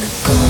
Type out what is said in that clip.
wanna go.